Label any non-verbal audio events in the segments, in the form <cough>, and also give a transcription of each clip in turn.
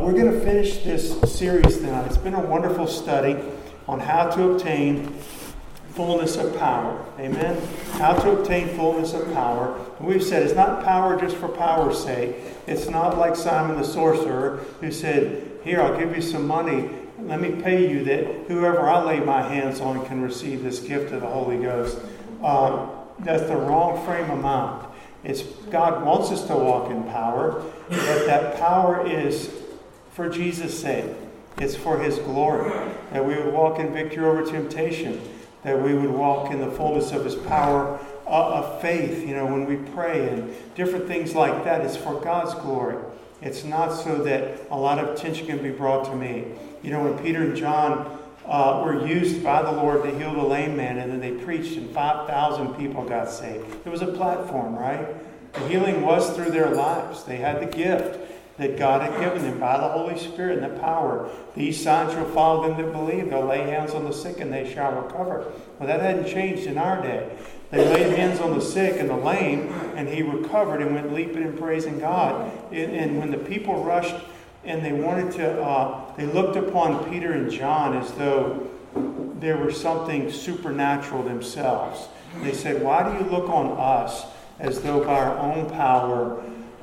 We're going to finish this series tonight. It's been a wonderful study on how to obtain fullness of power. Amen? How to obtain fullness of power. we've said it's not power just for power's sake. It's not like Simon the sorcerer who said, Here, I'll give you some money. Let me pay you that whoever I lay my hands on can receive this gift of the Holy Ghost. Um, that's the wrong frame of mind. It's God wants us to walk in power, but that power is for Jesus' sake. It's for His glory. That we would walk in victory over temptation. That we would walk in the fullness of His power uh, of faith. You know, when we pray and different things like that, it's for God's glory. It's not so that a lot of attention can be brought to me. You know, when Peter and John uh, were used by the Lord to heal the lame man, and then they preached, and 5,000 people got saved. It was a platform, right? The healing was through their lives. They had the gift that God had given them by the Holy Spirit and the power. These signs shall follow them that believe. They'll lay hands on the sick and they shall recover. Well, that hadn't changed in our day. They laid hands on the sick and the lame, and he recovered and went leaping and praising God. And, and when the people rushed and they wanted to, uh, they looked upon Peter and John as though there were something supernatural themselves. They said, Why do you look on us as though by our own power,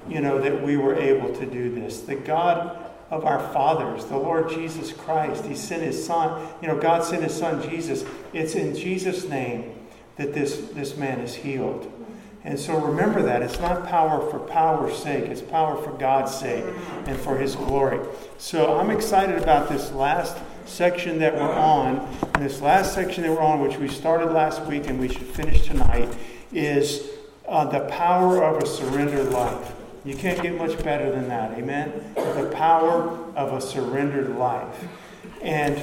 you know, that we were able to do this? The God of our fathers, the Lord Jesus Christ, He sent His Son. You know, God sent His Son Jesus. It's in Jesus' name that this, this man is healed. And so remember that. It's not power for power's sake, it's power for God's sake and for His glory. So I'm excited about this last section that we're on. And this last section that we're on, which we started last week and we should finish tonight, is uh, the power of a surrendered life. You can't get much better than that. Amen? The power of a surrendered life. And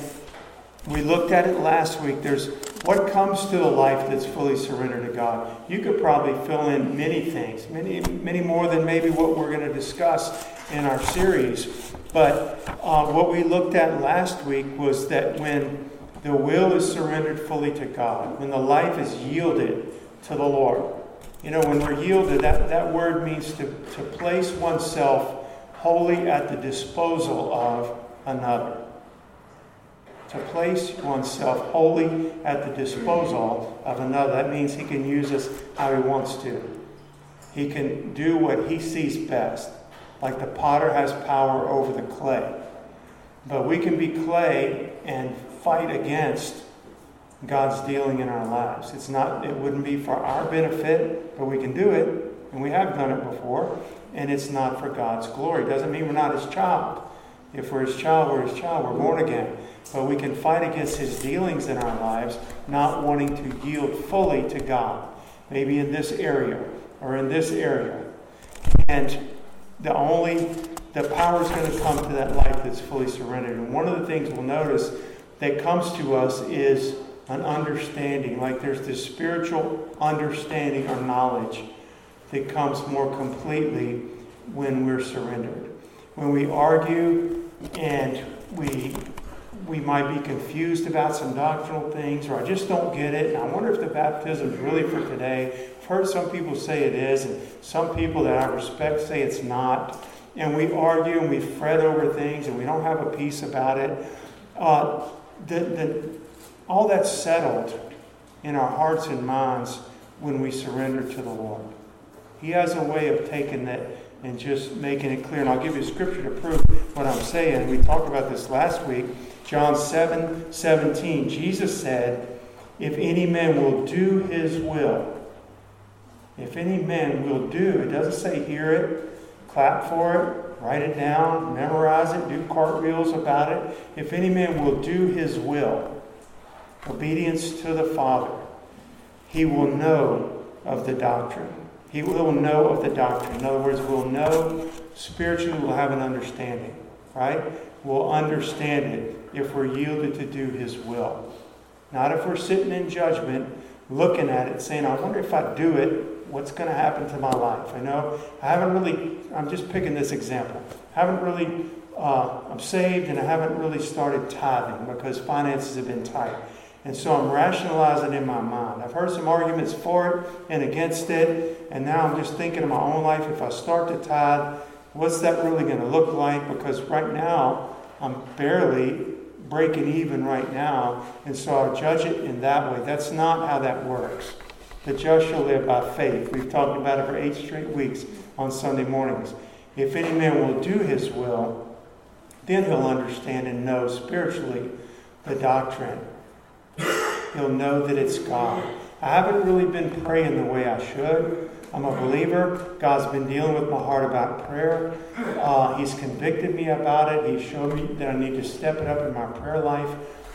we looked at it last week. There's what comes to a life that's fully surrendered to God? You could probably fill in many things, many, many more than maybe what we're going to discuss in our series. But uh, what we looked at last week was that when the will is surrendered fully to God, when the life is yielded to the Lord, you know, when we're yielded, that, that word means to, to place oneself wholly at the disposal of another to place oneself wholly at the disposal of another. That means he can use us how he wants to. He can do what he sees best, like the potter has power over the clay. But we can be clay and fight against God's dealing in our lives. It's not it wouldn't be for our benefit, but we can do it, and we have done it before, and it's not for God's glory. Doesn't mean we're not his child. If we're his child, we're his child, we're born again. But we can fight against his dealings in our lives, not wanting to yield fully to God. Maybe in this area or in this area. And the only the power is going to come to that life that's fully surrendered. And one of the things we'll notice that comes to us is an understanding. Like there's this spiritual understanding or knowledge that comes more completely when we're surrendered. When we argue and we we might be confused about some doctrinal things, or I just don't get it, and I wonder if the baptism is really for today. I've heard some people say it is, and some people that I respect say it's not. And we argue and we fret over things, and we don't have a peace about it. Uh, the, the, all that's settled in our hearts and minds when we surrender to the Lord. He has a way of taking that and just making it clear. And I'll give you a scripture to prove what I'm saying. We talked about this last week. John 7 17. Jesus said, If any man will do his will, if any man will do, it doesn't say hear it, clap for it, write it down, memorize it, do cartwheels about it. If any man will do his will, obedience to the Father, he will know of the doctrine. He will know of the doctrine. In other words, we'll know spiritually, we'll have an understanding, right? We'll understand it if we're yielded to do His will. Not if we're sitting in judgment, looking at it, saying, I wonder if I do it, what's going to happen to my life? I know I haven't really, I'm just picking this example. I haven't really, uh, I'm saved and I haven't really started tithing because finances have been tight. And so I'm rationalizing in my mind. I've heard some arguments for it and against it, and now I'm just thinking in my own life if I start to tithe, What's that really going to look like? Because right now, I'm barely breaking even right now, and so I'll judge it in that way. That's not how that works. The just shall live by faith. We've talked about it for eight straight weeks on Sunday mornings. If any man will do his will, then he'll understand and know spiritually the doctrine. He'll know that it's God. I haven't really been praying the way I should. I'm a believer. God's been dealing with my heart about prayer. Uh, he's convicted me about it. He showed me that I need to step it up in my prayer life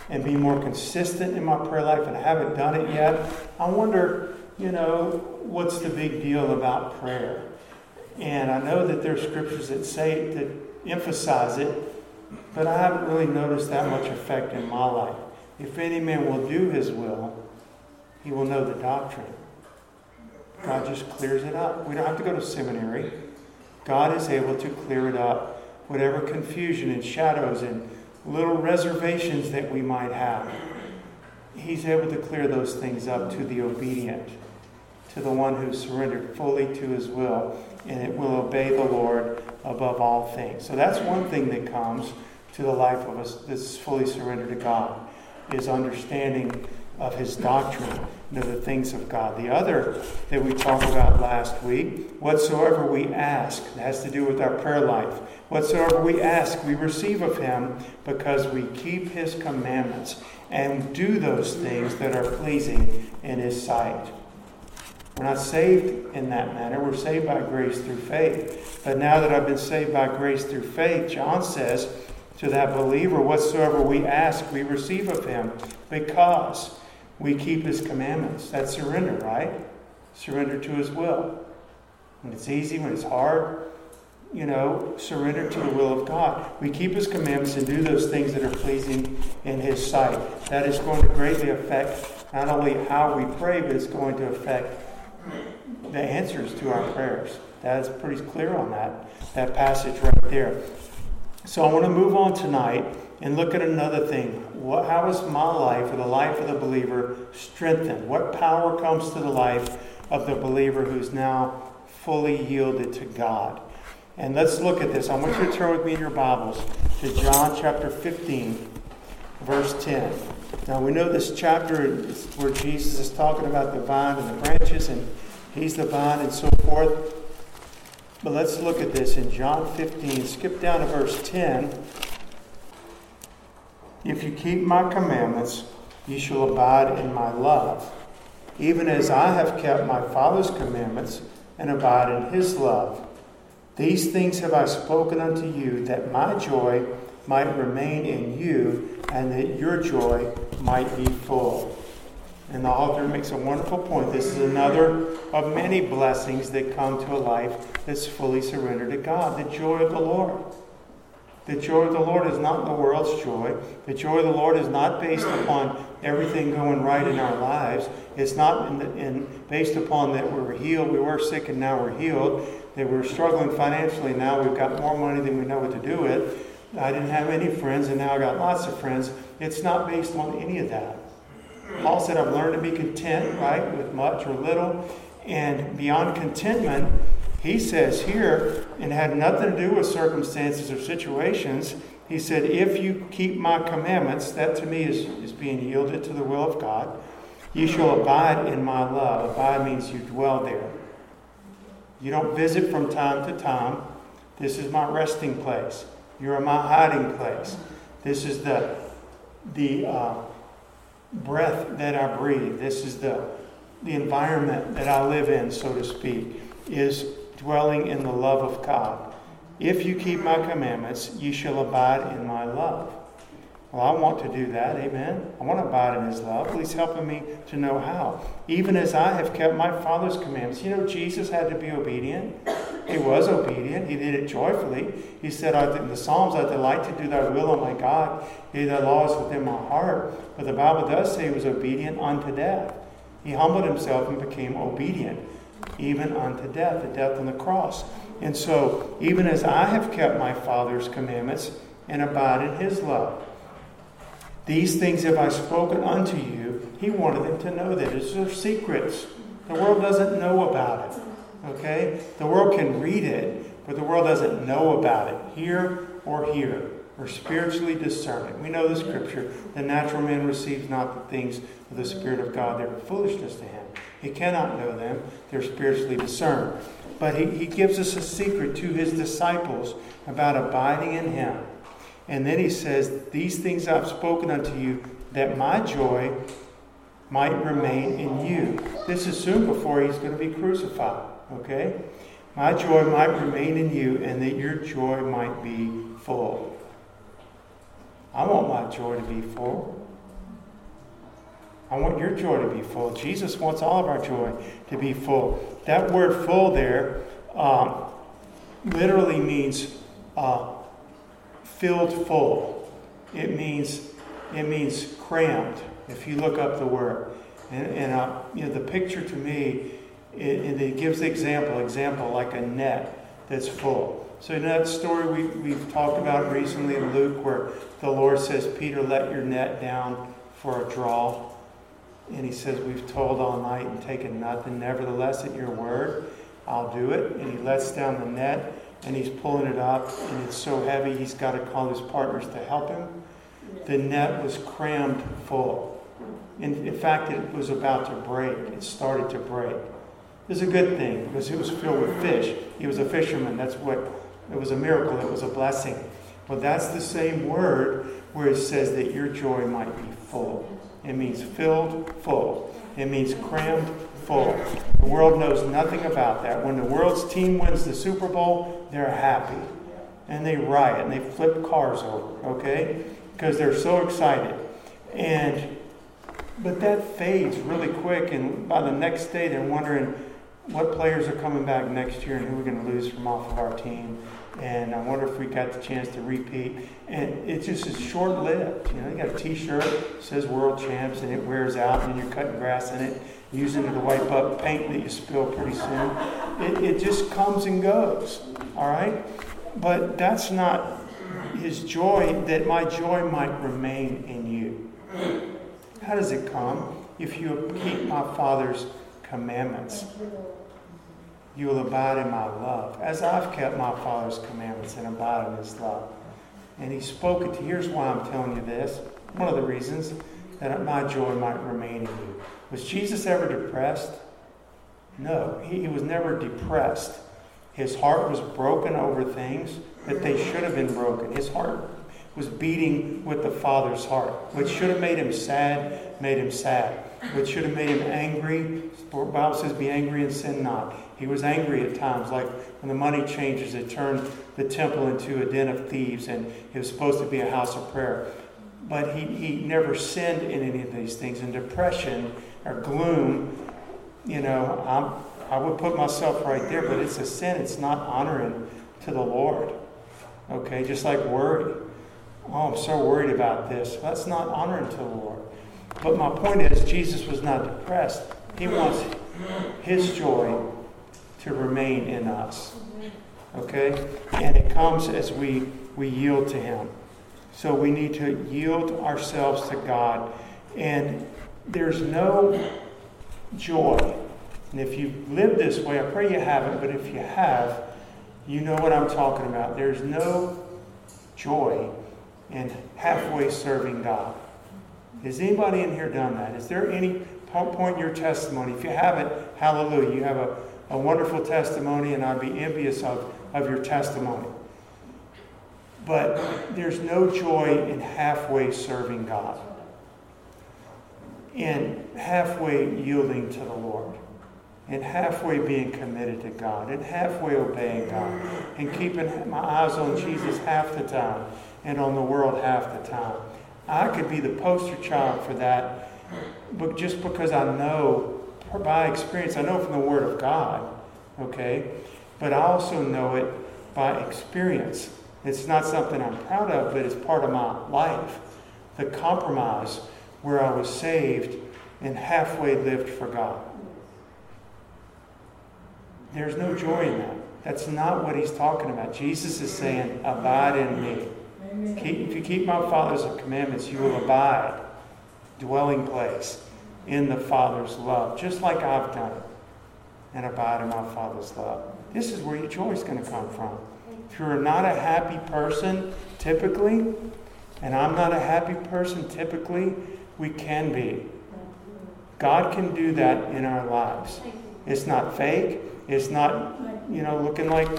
and be more consistent in my prayer life, and I haven't done it yet. I wonder, you know, what's the big deal about prayer? And I know that there's scriptures that say it, that emphasize it, but I haven't really noticed that much effect in my life. If any man will do his will, he will know the doctrine. God just clears it up. We don't have to go to seminary. God is able to clear it up. Whatever confusion and shadows and little reservations that we might have, He's able to clear those things up to the obedient, to the one who surrendered fully to His will, and it will obey the Lord above all things. So that's one thing that comes to the life of us that's fully surrendered to God, is understanding of His doctrine know, the things of God. The other that we talked about last week, whatsoever we ask, has to do with our prayer life. Whatsoever we ask, we receive of Him because we keep His commandments and do those things that are pleasing in His sight. We're not saved in that manner. We're saved by grace through faith. But now that I've been saved by grace through faith, John says to that believer, whatsoever we ask, we receive of him because we keep his commandments. That's surrender, right? Surrender to his will. When it's easy, when it's hard, you know, surrender to the will of God. We keep his commandments and do those things that are pleasing in his sight. That is going to greatly affect not only how we pray, but it's going to affect the answers to our prayers. That is pretty clear on that, that passage right there. So I want to move on tonight and look at another thing. What, how is my life or the life of the believer strengthened? What power comes to the life of the believer who's now fully yielded to God? And let's look at this. I want you to turn with me in your Bibles to John chapter 15, verse 10. Now we know this chapter is where Jesus is talking about the vine and the branches, and he's the vine and so forth. But let's look at this in John 15. Skip down to verse 10. If you keep my commandments, you shall abide in my love, even as I have kept my Father's commandments and abide in his love. These things have I spoken unto you, that my joy might remain in you, and that your joy might be full. And the author makes a wonderful point. This is another of many blessings that come to a life that's fully surrendered to God the joy of the Lord. The joy of the Lord is not the world's joy. The joy of the Lord is not based upon everything going right in our lives. It's not in, the, in based upon that we were healed, we were sick, and now we're healed. That we're struggling financially, now we've got more money than we know what to do with. I didn't have any friends, and now I got lots of friends. It's not based on any of that. Paul said, I've learned to be content, right, with much or little. And beyond contentment, he says here, and had nothing to do with circumstances or situations, he said, If you keep my commandments, that to me is, is being yielded to the will of God, you shall abide in my love. Abide means you dwell there. You don't visit from time to time. This is my resting place. You're my hiding place. This is the, the uh, breath that I breathe. This is the, the environment that I live in, so to speak, is dwelling in the love of God. If you keep my commandments, you shall abide in my love. Well, I want to do that. Amen. I want to abide in his love. Please help me to know how. Even as I have kept my Father's commandments. You know, Jesus had to be obedient. He was obedient. He did it joyfully. He said in the Psalms, I delight to do thy will, O my God. He thy laws within my heart. But the Bible does say he was obedient unto death. He humbled himself and became obedient even unto death, the death on the cross. And so, even as I have kept my Father's commandments and abide in his love, these things have I spoken unto you. He wanted them to know that. It's their secrets. The world doesn't know about it. Okay? The world can read it, but the world doesn't know about it, hear or hear, or spiritually discern it. We know the scripture the natural man receives not the things of the Spirit of God, they're foolishness to him. He cannot know them, they're spiritually discerned. But he, he gives us a secret to his disciples about abiding in him. And then he says, These things I've spoken unto you, that my joy might remain in you. This is soon before he's going to be crucified. Okay? My joy might remain in you, and that your joy might be full. I want my joy to be full. I want your joy to be full. Jesus wants all of our joy to be full. That word full there um, literally means uh, filled full. It means, it means crammed, if you look up the word. And, and uh, you know, the picture to me, it, it gives the example, example like a net that's full. So in that story we, we've talked about recently in Luke where the Lord says, Peter, let your net down for a draw. And he says, We've toiled all night and taken nothing. Nevertheless, at your word, I'll do it. And he lets down the net and he's pulling it up, and it's so heavy he's got to call his partners to help him. The net was crammed full. In, in fact, it was about to break. It started to break. Was a good thing because it was filled with fish. He was a fisherman. That's what it was a miracle. It was a blessing. But that's the same word where it says that your joy might be full. It means filled full. It means crammed full. The world knows nothing about that. When the world's team wins the Super Bowl, they're happy. And they riot and they flip cars over, okay? Because they're so excited. And but that fades really quick and by the next day they're wondering what players are coming back next year and who we're going to lose from off of our team and I wonder if we got the chance to repeat. And it just is short lived. You know, you got a t shirt, says world champs, and it wears out, and you're cutting grass in it, using it to wipe up paint that you spill pretty soon. It, it just comes and goes, all right? But that's not his joy, that my joy might remain in you. How does it come? If you keep my Father's commandments you will abide in my love, as I've kept my Father's commandments and abide in his love. And he spoke it to here's why I'm telling you this. One of the reasons that my joy might remain in you. Was Jesus ever depressed? No, he, he was never depressed. His heart was broken over things that they should have been broken. His heart was beating with the Father's heart. What should have made him sad, made him sad. What should have made him angry, the Bible says, be angry and sin not. He was angry at times, like when the money changers, it turned the temple into a den of thieves, and it was supposed to be a house of prayer. But he, he never sinned in any of these things. And depression or gloom, you know, I'm, I would put myself right there, but it's a sin. It's not honoring to the Lord. Okay, just like worry. Oh, I'm so worried about this. That's not honoring to the Lord. But my point is, Jesus was not depressed. He wants his joy to remain in us. Okay? And it comes as we, we yield to Him. So we need to yield ourselves to God. And there's no joy. And if you've lived this way, I pray you haven't, but if you have, you know what I'm talking about. There's no joy in halfway serving God. Has anybody in here done that? Is there any point in your testimony? If you haven't, hallelujah. You have a a wonderful testimony, and I'd be envious of, of your testimony. But there's no joy in halfway serving God, in halfway yielding to the Lord, in halfway being committed to God, in halfway obeying God, and keeping my eyes on Jesus half the time and on the world half the time. I could be the poster child for that, but just because I know by experience. I know from the Word of God, okay? But I also know it by experience. It's not something I'm proud of, but it's part of my life. The compromise where I was saved and halfway lived for God. There's no joy in that. That's not what he's talking about. Jesus is saying, Abide in me. Keep, if you keep my Father's commandments, you will abide, dwelling place in the Father's love, just like I've done it, and abide in my Father's love. This is where your joy is going to come from. If you're not a happy person, typically, and I'm not a happy person, typically, we can be. God can do that in our lives. It's not fake. It's not, you know, looking like,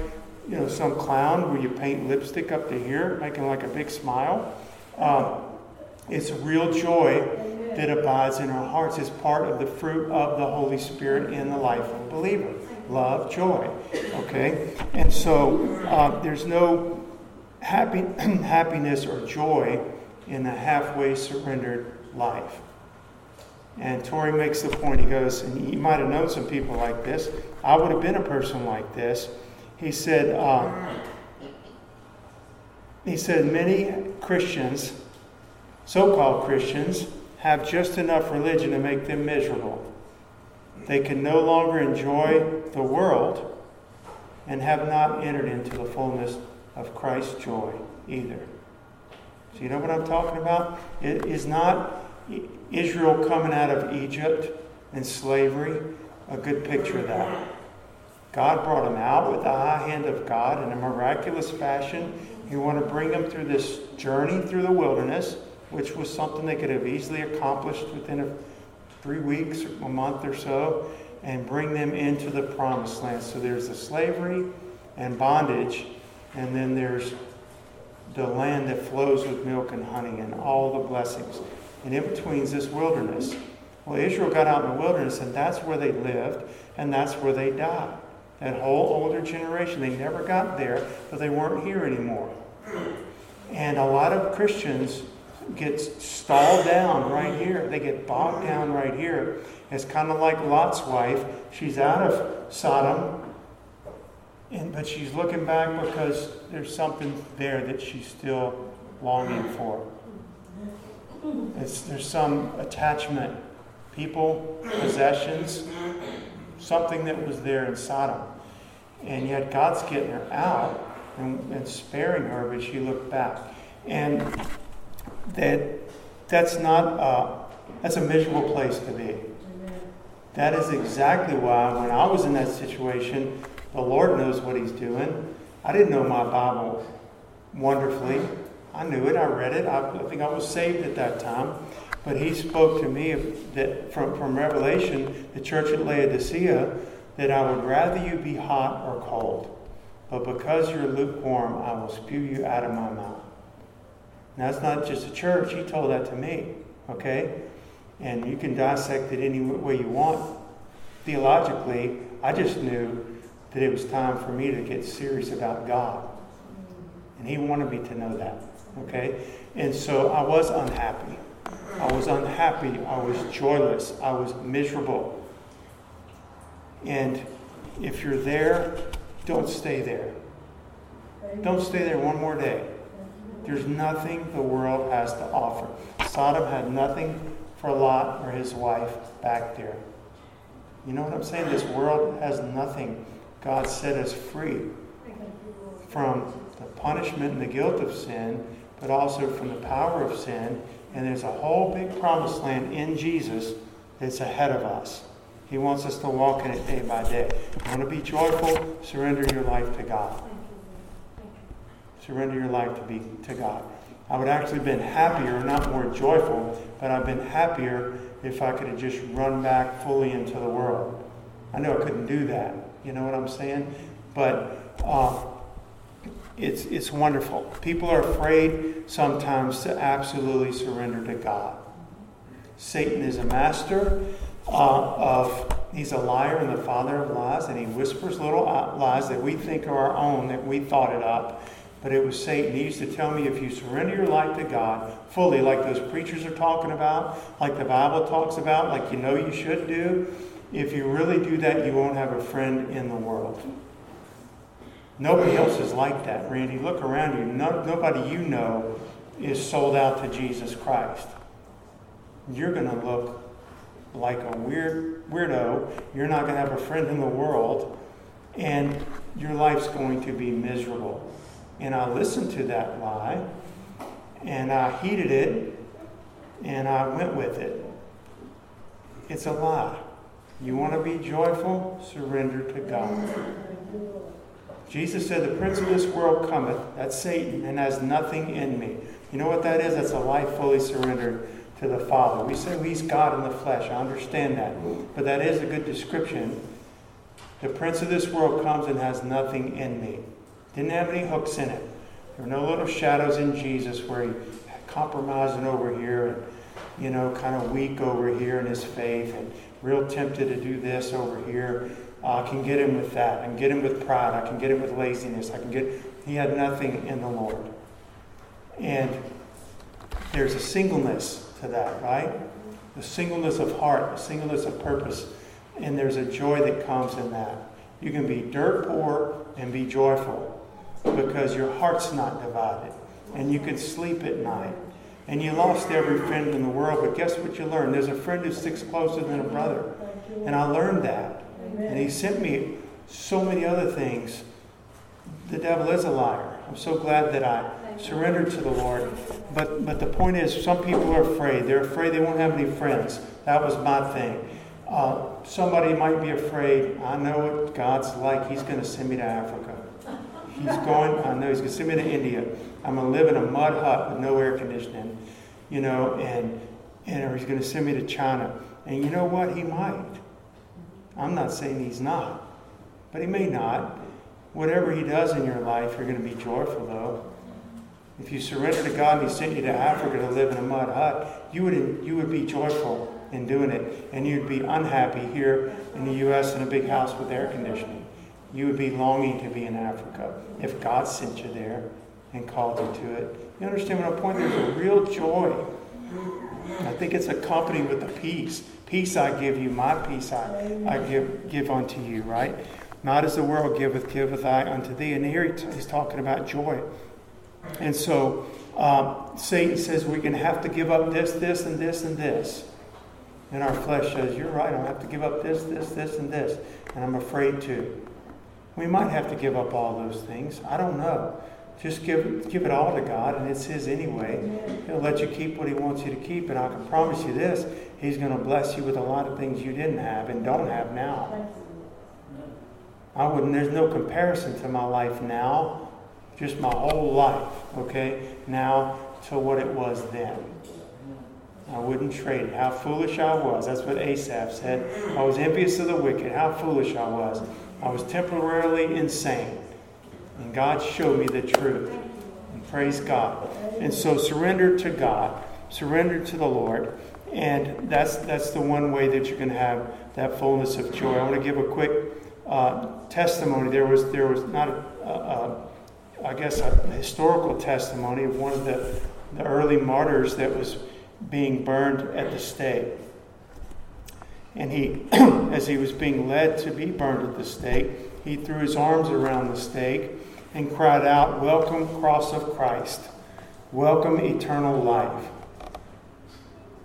you know, some clown where you paint lipstick up to here, making like a big smile. Um, it's real joy that abides in our hearts. It's part of the fruit of the Holy Spirit in the life of a believer. Love, joy. Okay? And so uh, there's no happy, <clears throat> happiness or joy in a halfway surrendered life. And Torrey makes the point, he goes, and you might have known some people like this. I would have been a person like this. He said, uh, he said, many Christians, so called Christians, have just enough religion to make them miserable. They can no longer enjoy the world and have not entered into the fullness of Christ's joy either. So, you know what I'm talking about? It is not Israel coming out of Egypt and slavery a good picture of that. God brought them out with the high hand of God in a miraculous fashion. You want to bring them through this journey through the wilderness, which was something they could have easily accomplished within a, three weeks, or a month or so, and bring them into the promised land. So there's the slavery and bondage, and then there's the land that flows with milk and honey and all the blessings. And in between is this wilderness. Well, Israel got out in the wilderness, and that's where they lived, and that's where they died. That whole older generation, they never got there, but they weren't here anymore. And a lot of Christians get stalled down right here. They get bogged down right here. It's kind of like Lot's wife. She's out of Sodom, and, but she's looking back because there's something there that she's still longing for. It's, there's some attachment, people, possessions, something that was there in Sodom. And yet God's getting her out and, and sparing her, but she looked back. And that that's not uh, that's a miserable place to be. That is exactly why when I was in that situation, the Lord knows what He's doing. I didn't know my Bible wonderfully. I knew it. I read it. I, I think I was saved at that time. But He spoke to me that from, from Revelation, the church at Laodicea, that I would rather you be hot or cold. But because you're lukewarm, I will spew you out of my mouth. That's not just a church. He told that to me. Okay? And you can dissect it any way you want. Theologically, I just knew that it was time for me to get serious about God. And He wanted me to know that. Okay? And so I was unhappy. I was unhappy. I was joyless. I was miserable. And if you're there, don't stay there. Don't stay there one more day. There's nothing the world has to offer. Sodom had nothing for Lot or his wife back there. You know what I'm saying? This world has nothing. God set us free from the punishment and the guilt of sin, but also from the power of sin. And there's a whole big promised land in Jesus that's ahead of us. He wants us to walk in it day by day. You want to be joyful? Surrender your life to God. Surrender your life to be to God. I would actually have been happier, not more joyful, but I've been happier if I could have just run back fully into the world. I know I couldn't do that. You know what I'm saying? But uh, it's, it's wonderful. People are afraid sometimes to absolutely surrender to God. Satan is a master uh, of, he's a liar and the father of lies, and he whispers little lies that we think are our own, that we thought it up. But it was Satan. He used to tell me if you surrender your life to God fully, like those preachers are talking about, like the Bible talks about, like you know you should do, if you really do that, you won't have a friend in the world. Nobody else is like that, Randy. Look around you. No, nobody you know is sold out to Jesus Christ. You're going to look like a weird weirdo. You're not going to have a friend in the world, and your life's going to be miserable. And I listened to that lie, and I heeded it, and I went with it. It's a lie. You want to be joyful? Surrender to God. Jesus said, The prince of this world cometh, that's Satan, and has nothing in me. You know what that is? That's a life fully surrendered to the Father. We say he's God in the flesh. I understand that. But that is a good description. The prince of this world comes and has nothing in me. Didn't have any hooks in it. There were no little shadows in Jesus where he compromising over here and, you know, kind of weak over here in his faith and real tempted to do this over here. Uh, I can get him with that. I can get him with pride. I can get him with laziness. I can get. He had nothing in the Lord. And there's a singleness to that, right? The singleness of heart, the singleness of purpose. And there's a joy that comes in that. You can be dirt poor and be joyful because your heart's not divided. And you can sleep at night. And you lost every friend in the world, but guess what you learned? There's a friend who sticks closer than a brother. And I learned that. And he sent me so many other things. The devil is a liar. I'm so glad that I surrendered to the Lord. But but the point is, some people are afraid. They're afraid they won't have any friends. That was my thing. Uh, somebody might be afraid. I know what God's like. He's going to send me to Africa. He's going. I know He's going to send me to India. I'm going to live in a mud hut with no air conditioning, you know, and and or He's going to send me to China. And you know what? He might. I'm not saying He's not, but He may not. Whatever He does in your life, you're going to be joyful though. If you surrender to God and He sent you to Africa to live in a mud hut, you would, you would be joyful in doing it. And you'd be unhappy here in the U.S. in a big house with air conditioning. You would be longing to be in Africa if God sent you there and called you to it. You understand what I'm pointing? There's a real joy. I think it's accompanied with the peace. Peace I give you, my peace I, I give, give unto you, right? Not as the world giveth, giveth I unto thee. And here he's talking about joy. And so um, Satan says we're going to have to give up this, this, and this, and this. And our flesh says, You're right, I'll have to give up this, this, this, and this. And I'm afraid to. We might have to give up all those things. I don't know. Just give, give it all to God, and it's His anyway. He'll let you keep what He wants you to keep. And I can promise you this He's going to bless you with a lot of things you didn't have and don't have now. I wouldn't, there's no comparison to my life now just my whole life, okay, now to what it was then. I wouldn't trade it. How foolish I was. That's what Asaph said. I was envious of the wicked. How foolish I was. I was temporarily insane. And God showed me the truth. And praise God. And so surrender to God. Surrender to the Lord. And that's that's the one way that you can have that fullness of joy. I want to give a quick uh, testimony. There was there was not a, a, I guess, a historical testimony of one of the, the early martyrs that was being burned at the stake. And he, <clears throat> as he was being led to be burned at the stake, he threw his arms around the stake and cried out, Welcome, cross of Christ. Welcome, eternal life.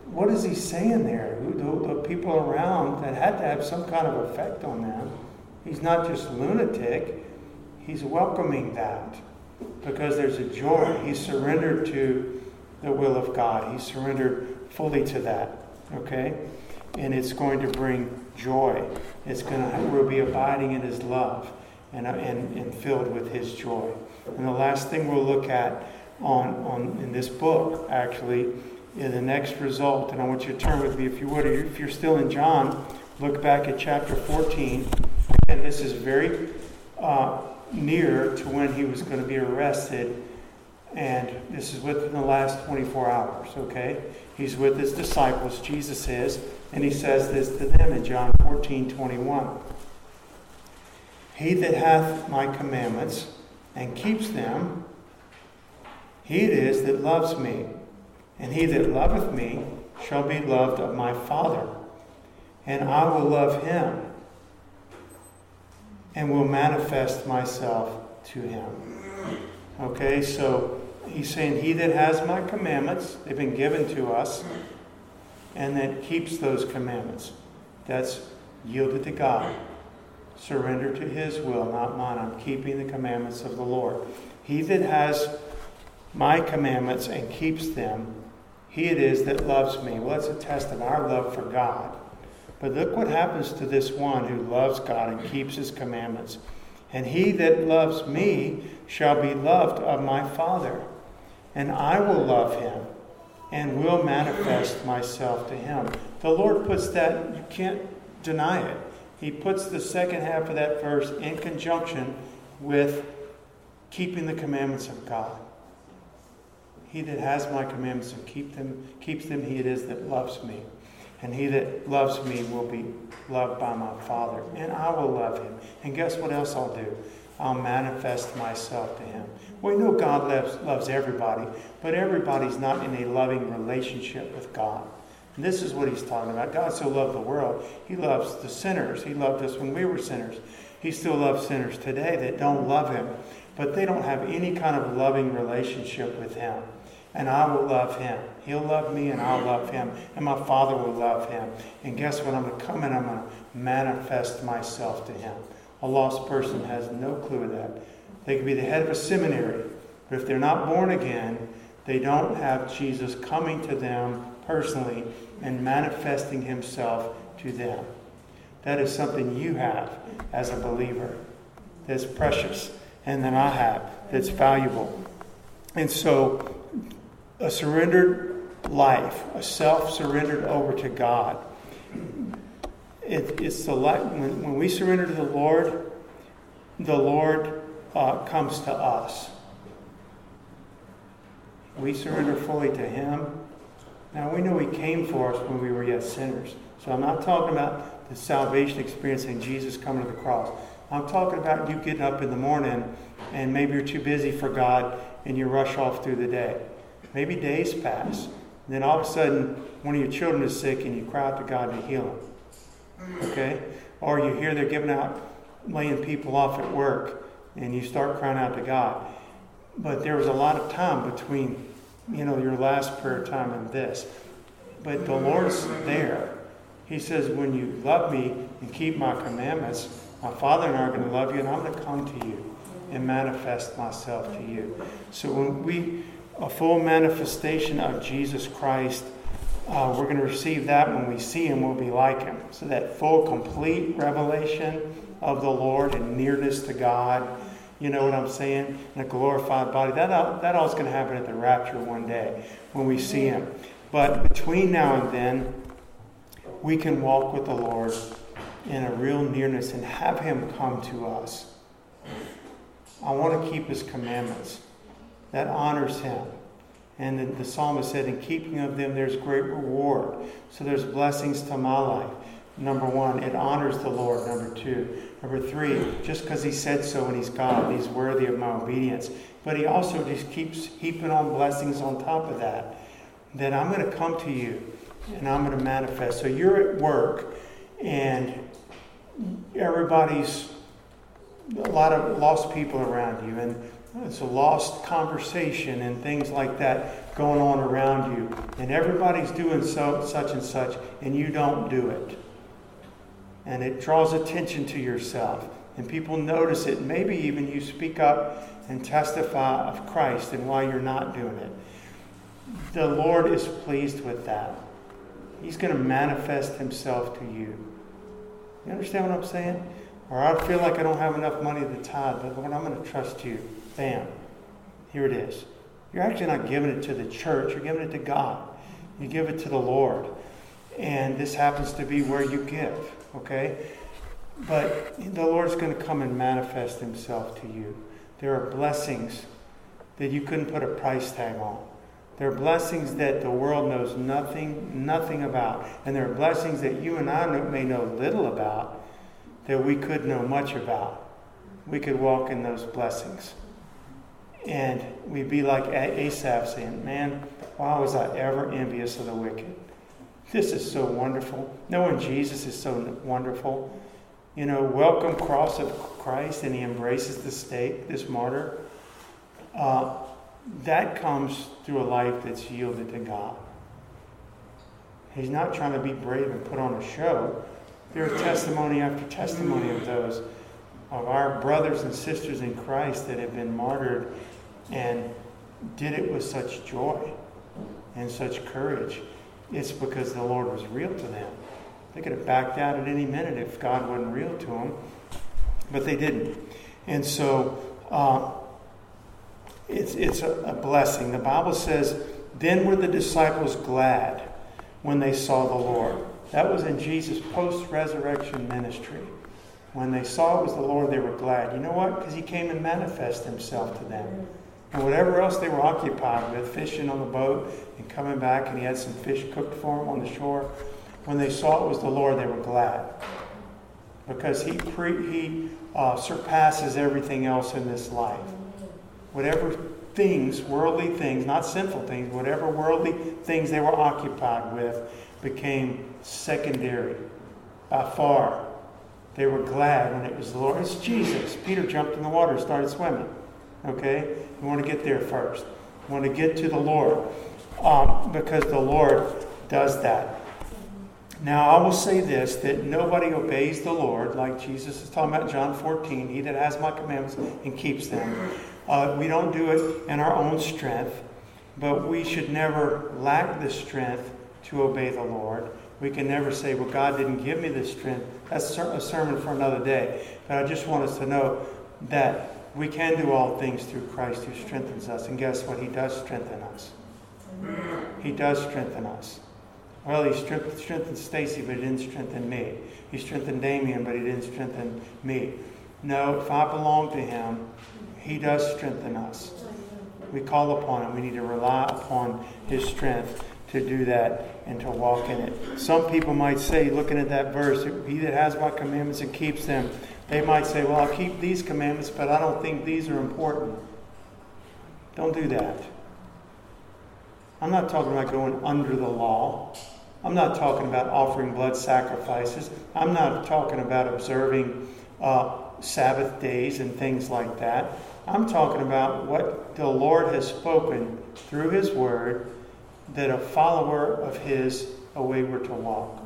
What is he saying there? The, the people around that had to have some kind of effect on them. He's not just lunatic, he's welcoming that because there's a joy. He surrendered to the will of God, he surrendered fully to that. Okay? And it's going to bring joy. It's going to, we'll be abiding in his love and, and, and filled with his joy. And the last thing we'll look at on, on in this book, actually, is the next result. And I want you to turn with me, if you would, if you're still in John, look back at chapter 14. And this is very uh, near to when he was going to be arrested. And this is within the last 24 hours, okay? He's with his disciples, Jesus is, and he says this to them in John 14 21. He that hath my commandments and keeps them, he it is that loves me. And he that loveth me shall be loved of my Father, and I will love him and will manifest myself to him. Okay, so he's saying, He that has my commandments, they've been given to us, and that keeps those commandments. That's yielded to God. Surrender to his will, not mine. I'm keeping the commandments of the Lord. He that has my commandments and keeps them, he it is that loves me. Well, that's a test of our love for God. But look what happens to this one who loves God and keeps his commandments. And he that loves me shall be loved of my Father, and I will love him and will manifest myself to him. The Lord puts that, you can't deny it. He puts the second half of that verse in conjunction with keeping the commandments of God. He that has my commandments and keep them, keeps them, he it is that loves me. And he that loves me will be loved by my Father, and I will love him. And guess what else I'll do? I'll manifest myself to him. We know God loves, loves everybody, but everybody's not in a loving relationship with God. And this is what he's talking about. God so loved the world. He loves the sinners. He loved us when we were sinners. He still loves sinners today that don't love him, but they don't have any kind of loving relationship with him and I will love him. He'll love me and I'll love him. And my Father will love him. And guess what? I'm going to come and I'm going to manifest myself to him. A lost person has no clue of that. They could be the head of a seminary, but if they're not born again, they don't have Jesus coming to them personally and manifesting himself to them. That is something you have as a believer that's precious and then I have that's valuable. And so a surrendered life, a self surrendered over to God. It, it's the when, when we surrender to the Lord, the Lord uh, comes to us. We surrender fully to Him. Now we know He came for us when we were yet sinners. So I'm not talking about the salvation experience and Jesus coming to the cross. I'm talking about you getting up in the morning and maybe you're too busy for God and you rush off through the day. Maybe days pass. And then all of a sudden, one of your children is sick and you cry out to God to heal them. Okay? Or you hear they're giving out, laying people off at work, and you start crying out to God. But there was a lot of time between, you know, your last prayer time and this. But the Lord's there. He says, when you love me and keep my commandments, my Father and I are going to love you, and I'm going to come to you and manifest myself to you. So when we a full manifestation of Jesus Christ. Uh, we're going to receive that when we see him, we'll be like him. So, that full, complete revelation of the Lord and nearness to God, you know what I'm saying? And a glorified body. That, all, that all is going to happen at the rapture one day when we see him. But between now and then, we can walk with the Lord in a real nearness and have him come to us. I want to keep his commandments that honors him. And the, the psalmist said, In keeping of them, there's great reward. So there's blessings to my life. Number one, it honors the Lord. Number two. Number three, just because he said so and he's God, he's worthy of my obedience. But he also just keeps heaping on blessings on top of that. That I'm going to come to you and I'm going to manifest. So you're at work and everybody's a lot of lost people around you and it's a lost conversation and things like that going on around you. And everybody's doing so, such and such, and you don't do it. And it draws attention to yourself. And people notice it. Maybe even you speak up and testify of Christ and why you're not doing it. The Lord is pleased with that. He's going to manifest himself to you. You understand what I'm saying? Or I feel like I don't have enough money to tithe, but Lord, I'm going to trust you. Bam. Here it is. You're actually not giving it to the church, you're giving it to God. You give it to the Lord. And this happens to be where you give, okay? But the Lord's going to come and manifest himself to you. There are blessings that you couldn't put a price tag on. There are blessings that the world knows nothing, nothing about. And there are blessings that you and I may know little about that we could know much about. We could walk in those blessings. And we'd be like Asaph saying, Man, why was I ever envious of the wicked? This is so wonderful. Knowing Jesus is so wonderful. You know, welcome cross of Christ, and he embraces the stake, this martyr. Uh, that comes through a life that's yielded to God. He's not trying to be brave and put on a show. There are testimony after testimony of those, of our brothers and sisters in Christ that have been martyred and did it with such joy and such courage, it's because the Lord was real to them. They could have backed out at any minute if God wasn't real to them, but they didn't. And so uh, it's, it's a, a blessing. The Bible says, Then were the disciples glad when they saw the Lord. That was in Jesus' post resurrection ministry. When they saw it was the Lord, they were glad. You know what? Because he came and manifested himself to them. And whatever else they were occupied with, fishing on the boat and coming back, and he had some fish cooked for them on the shore, when they saw it was the Lord, they were glad. Because he, pre, he uh, surpasses everything else in this life. Whatever things, worldly things, not sinful things, whatever worldly things they were occupied with became secondary by far. They were glad when it was the Lord. It's Jesus. Peter jumped in the water and started swimming. Okay? You want to get there first. You want to get to the Lord um, because the Lord does that. Now, I will say this that nobody obeys the Lord, like Jesus is talking about John 14. He that has my commandments and keeps them. Uh, we don't do it in our own strength, but we should never lack the strength to obey the Lord. We can never say, Well, God didn't give me the strength. That's a sermon for another day. But I just want us to know that we can do all things through Christ who strengthens us. And guess what? He does strengthen us. He does strengthen us. Well, he strengthened Stacy, but he didn't strengthen me. He strengthened Damien, but he didn't strengthen me. No, if I belong to him, he does strengthen us. We call upon him. We need to rely upon his strength to do that and to walk in it. Some people might say, looking at that verse, he that has my commandments and keeps them, they might say, well, I'll keep these commandments, but I don't think these are important. Don't do that. I'm not talking about going under the law. I'm not talking about offering blood sacrifices. I'm not talking about observing uh, Sabbath days and things like that. I'm talking about what the Lord has spoken through His Word that a follower of His away we're to walk.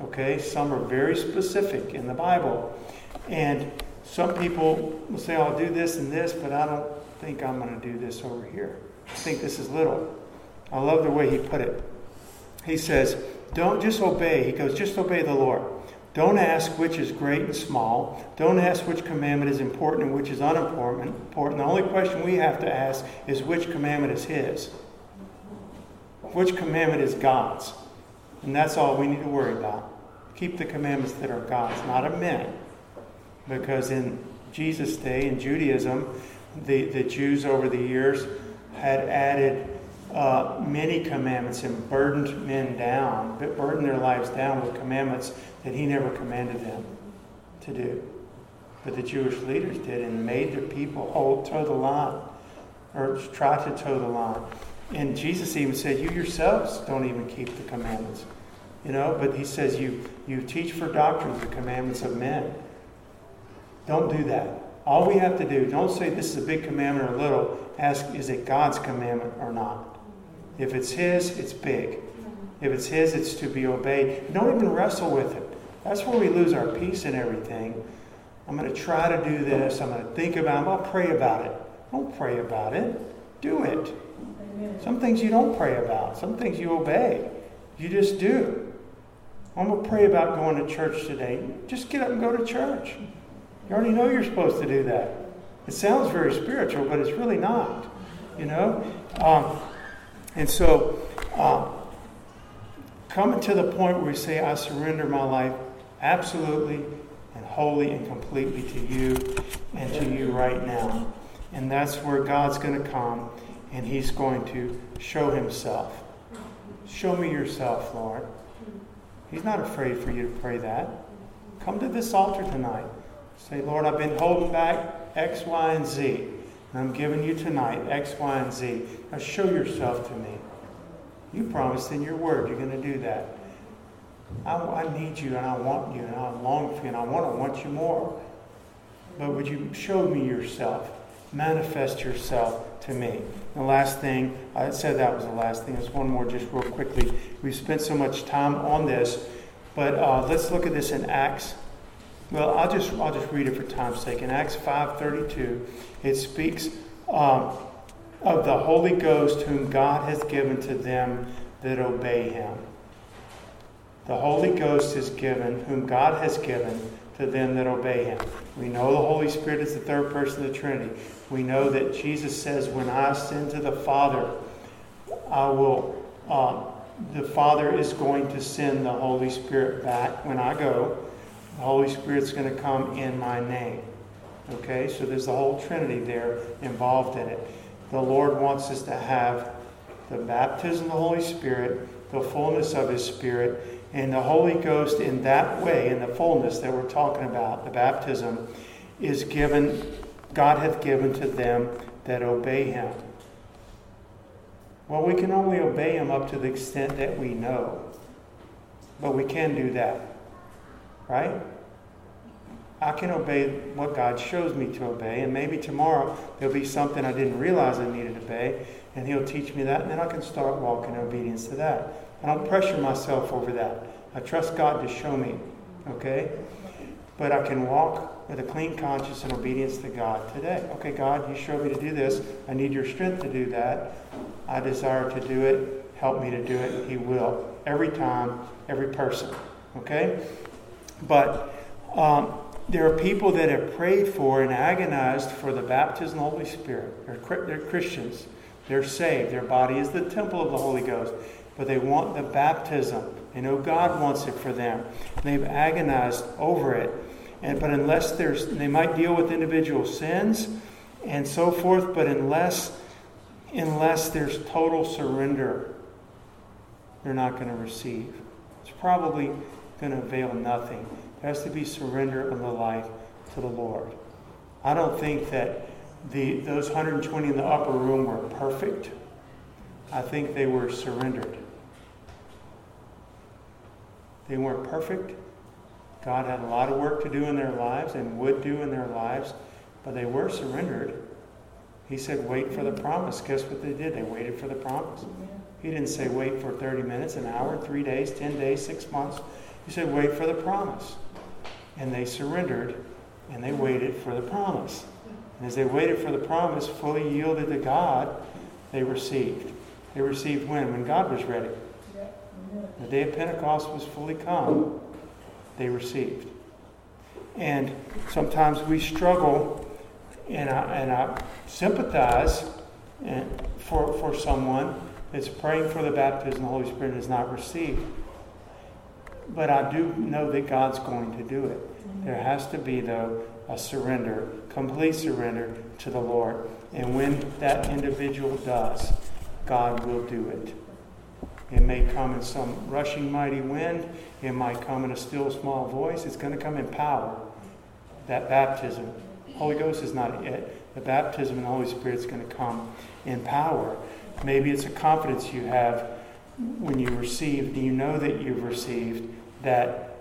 Okay, some are very specific in the Bible. And some people will say, I'll do this and this, but I don't think I'm going to do this over here. I think this is little. I love the way he put it. He says, Don't just obey. He goes, Just obey the Lord. Don't ask which is great and small. Don't ask which commandment is important and which is unimportant. The only question we have to ask is which commandment is His. Which commandment is God's? And that's all we need to worry about. Keep the commandments that are God's, not of men. Because in Jesus' day, in Judaism, the, the Jews over the years had added uh, many commandments and burdened men down, burdened their lives down with commandments that he never commanded them to do. But the Jewish leaders did and made the people hold, toe the line, or try to toe the line. And Jesus even said, You yourselves don't even keep the commandments. You know, but he says you you teach for doctrines the commandments of men. Don't do that. All we have to do, don't say this is a big commandment or little. Ask, is it God's commandment or not? If it's His, it's big. If it's His, it's to be obeyed. Don't even wrestle with it. That's where we lose our peace and everything. I'm going to try to do this. I'm going to think about it. I'll pray about it. Don't pray about it. Do it. Some things you don't pray about. Some things you obey. You just do. I'm going to pray about going to church today. Just get up and go to church. You already know you're supposed to do that. It sounds very spiritual, but it's really not. You know? Um, and so, uh, coming to the point where we say, I surrender my life absolutely and wholly and completely to you and to you right now. And that's where God's going to come and He's going to show Himself. Show me yourself, Lord. He's not afraid for you to pray that. Come to this altar tonight. Say, Lord, I've been holding back X, Y, and Z. And I'm giving you tonight X, Y, and Z. Now show yourself to me. You promised in your word you're going to do that. I, I need you and I want you and I long for you and I want to want you more. But would you show me yourself? Manifest yourself to me. The last thing, I said that was the last thing. There's one more just real quickly. We've spent so much time on this, but uh, let's look at this in Acts. Well, I'll just I'll just read it for time's sake. In Acts 5:32, it speaks um, of the Holy Ghost whom God has given to them that obey Him. The Holy Ghost is given, whom God has given to them that obey him. We know the Holy Spirit is the third person of the Trinity. We know that Jesus says, When I ascend to the Father, I will, uh, the Father is going to send the Holy Spirit back when I go. The Holy Spirit's going to come in my name. Okay, so there's the whole Trinity there involved in it. The Lord wants us to have the baptism of the Holy Spirit, the fullness of His Spirit, and the Holy Ghost in that way, in the fullness that we're talking about, the baptism, is given, God hath given to them that obey Him. Well, we can only obey Him up to the extent that we know, but we can do that, right? I can obey what God shows me to obey, and maybe tomorrow there'll be something I didn't realize I needed to obey, and He'll teach me that, and then I can start walking in obedience to that. I don't pressure myself over that. I trust God to show me, okay? But I can walk with a clean conscience and obedience to God today. Okay, God, you showed me to do this. I need your strength to do that. I desire to do it. Help me to do it. He will. Every time, every person. Okay? But um, there are people that have prayed for and agonized for the baptism of the Holy Spirit. They're, they're Christians. They're saved. Their body is the temple of the Holy Ghost. But they want the baptism. They know God wants it for them. They've agonized over it. And, but unless there's, they might deal with individual sins and so forth, but unless, unless there's total surrender, they're not going to receive. It's probably going to avail nothing. There has to be surrender of the life to the Lord. I don't think that the, those 120 in the upper room were perfect. I think they were surrendered. They weren't perfect. God had a lot of work to do in their lives and would do in their lives, but they were surrendered. He said, wait for the promise. Guess what they did? They waited for the promise. He didn't say wait for 30 minutes, an hour, three days, 10 days, six months. He said, wait for the promise. And they surrendered and they waited for the promise. And as they waited for the promise, fully yielded to God, they received. They received when? When God was ready. The day of Pentecost was fully come, they received. And sometimes we struggle, and I, and I sympathize eh, for, for someone that's praying for the baptism of the Holy Spirit and has not received. But I do know that God's going to do it. There has to be, though, a surrender, complete surrender to the Lord. And when that individual does, God will do it. It may come in some rushing mighty wind. It might come in a still small voice. It's going to come in power. That baptism. Holy Ghost is not it. The baptism in the Holy Spirit is going to come in power. Maybe it's a confidence you have when you receive, Do you know that you've received, that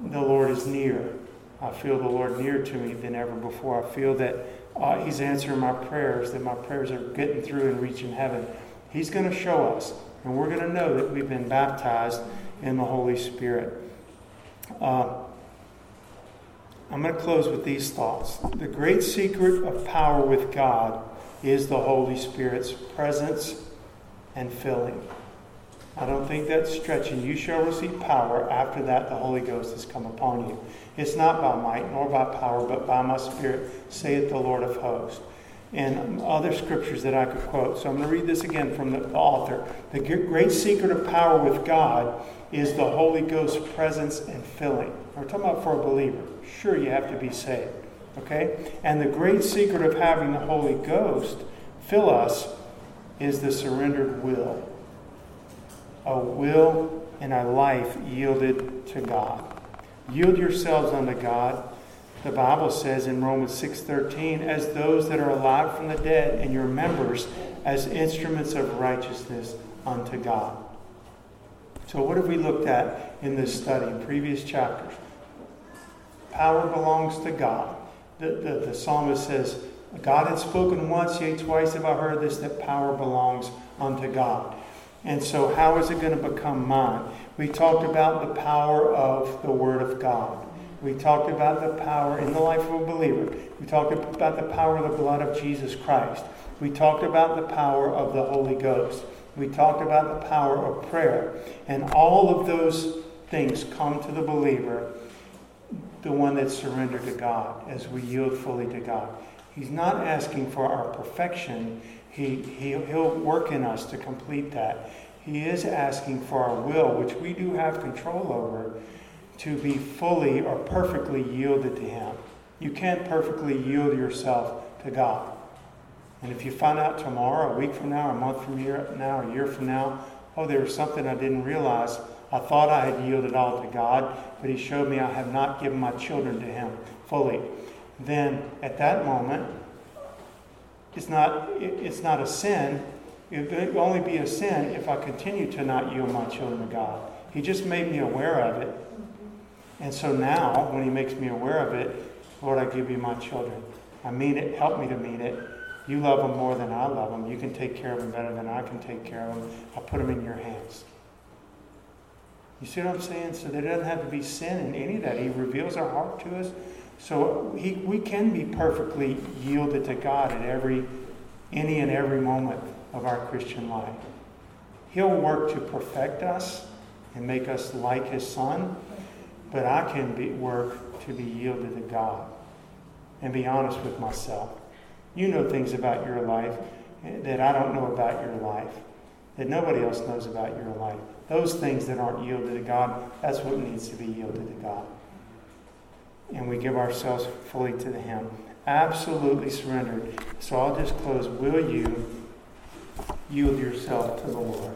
the Lord is near. I feel the Lord near to me than ever before. I feel that uh, He's answering my prayers, that my prayers are getting through and reaching heaven. He's going to show us, and we're going to know that we've been baptized in the Holy Spirit. Uh, I'm going to close with these thoughts. The great secret of power with God is the Holy Spirit's presence and filling. I don't think that's stretching. You shall receive power. After that, the Holy Ghost has come upon you. It's not by might nor by power, but by my Spirit, saith the Lord of hosts. And other scriptures that I could quote. So I'm going to read this again from the author. The great secret of power with God is the Holy Ghost's presence and filling. We're talking about for a believer. Sure, you have to be saved. Okay? And the great secret of having the Holy Ghost fill us is the surrendered will a will and a life yielded to God. Yield yourselves unto God. The Bible says in Romans 6:13, as those that are alive from the dead, and your members as instruments of righteousness unto God. So, what have we looked at in this study in previous chapters? Power belongs to God. The, the, the psalmist says, God had spoken once, yea, twice have I heard this, that power belongs unto God. And so, how is it going to become mine? We talked about the power of the Word of God. We talked about the power in the life of a believer. We talked about the power of the blood of Jesus Christ. We talked about the power of the Holy Ghost. We talked about the power of prayer. And all of those things come to the believer the one that's surrendered to God as we yield fully to God. He's not asking for our perfection. He, he, he'll work in us to complete that. He is asking for our will, which we do have control over, to be fully or perfectly yielded to Him. You can't perfectly yield yourself to God. And if you find out tomorrow, a week from now, a month from here now, a year from now, oh, there was something I didn't realize. I thought I had yielded all to God, but He showed me I have not given my children to Him fully. Then at that moment, it's not, it's not a sin. It would only be a sin if I continue to not yield my children to God. He just made me aware of it. And so now, when He makes me aware of it, Lord, I give you my children. I mean it. Help me to mean it. You love them more than I love them. You can take care of them better than I can take care of them. I put them in your hands. You see what I'm saying? So there doesn't have to be sin in any of that. He reveals our heart to us. So he, we can be perfectly yielded to God at every, any and every moment of our Christian life. He'll work to perfect us and make us like His Son, but I can be, work to be yielded to God and be honest with myself. You know things about your life that I don't know about your life, that nobody else knows about your life. Those things that aren't yielded to God, that's what needs to be yielded to God. And we give ourselves fully to Him. Absolutely surrendered. So I'll just close. Will you yield yourself to the Lord?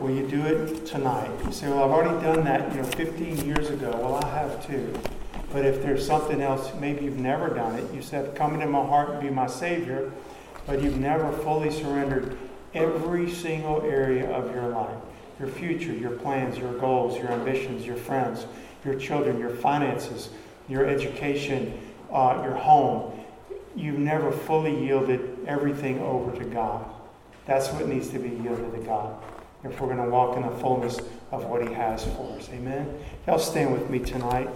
Will you do it tonight? You say, well, I've already done that, you know, 15 years ago. Well, I have too. But if there's something else, maybe you've never done it. You said, Come into my heart and be my Savior, but you've never fully surrendered every single area of your life your future, your plans, your goals, your ambitions, your friends, your children, your finances, your education, uh, your home. You've never fully yielded everything over to God. That's what needs to be yielded to God if we're going to walk in the fullness of what He has for us. Amen. Y'all stand with me tonight.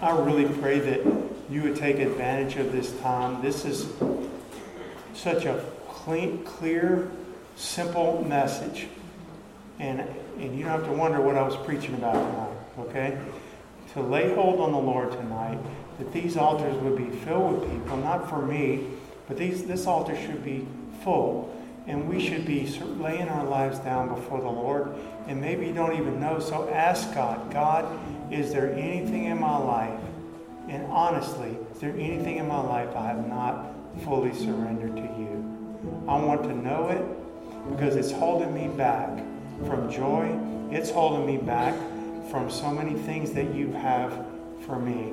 I really pray that you would take advantage of this time. This is such a clean, clear, simple message. And, and you don't have to wonder what I was preaching about tonight, okay? To lay hold on the Lord tonight, that these altars would be filled with people, not for me, but these, this altar should be full. And we should be laying our lives down before the Lord. And maybe you don't even know, so ask God God, is there anything in my life, and honestly, is there anything in my life I have not fully surrendered to you? I want to know it because it's holding me back from joy. It's holding me back from so many things that you have for me.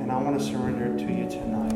And I want to surrender it to you tonight.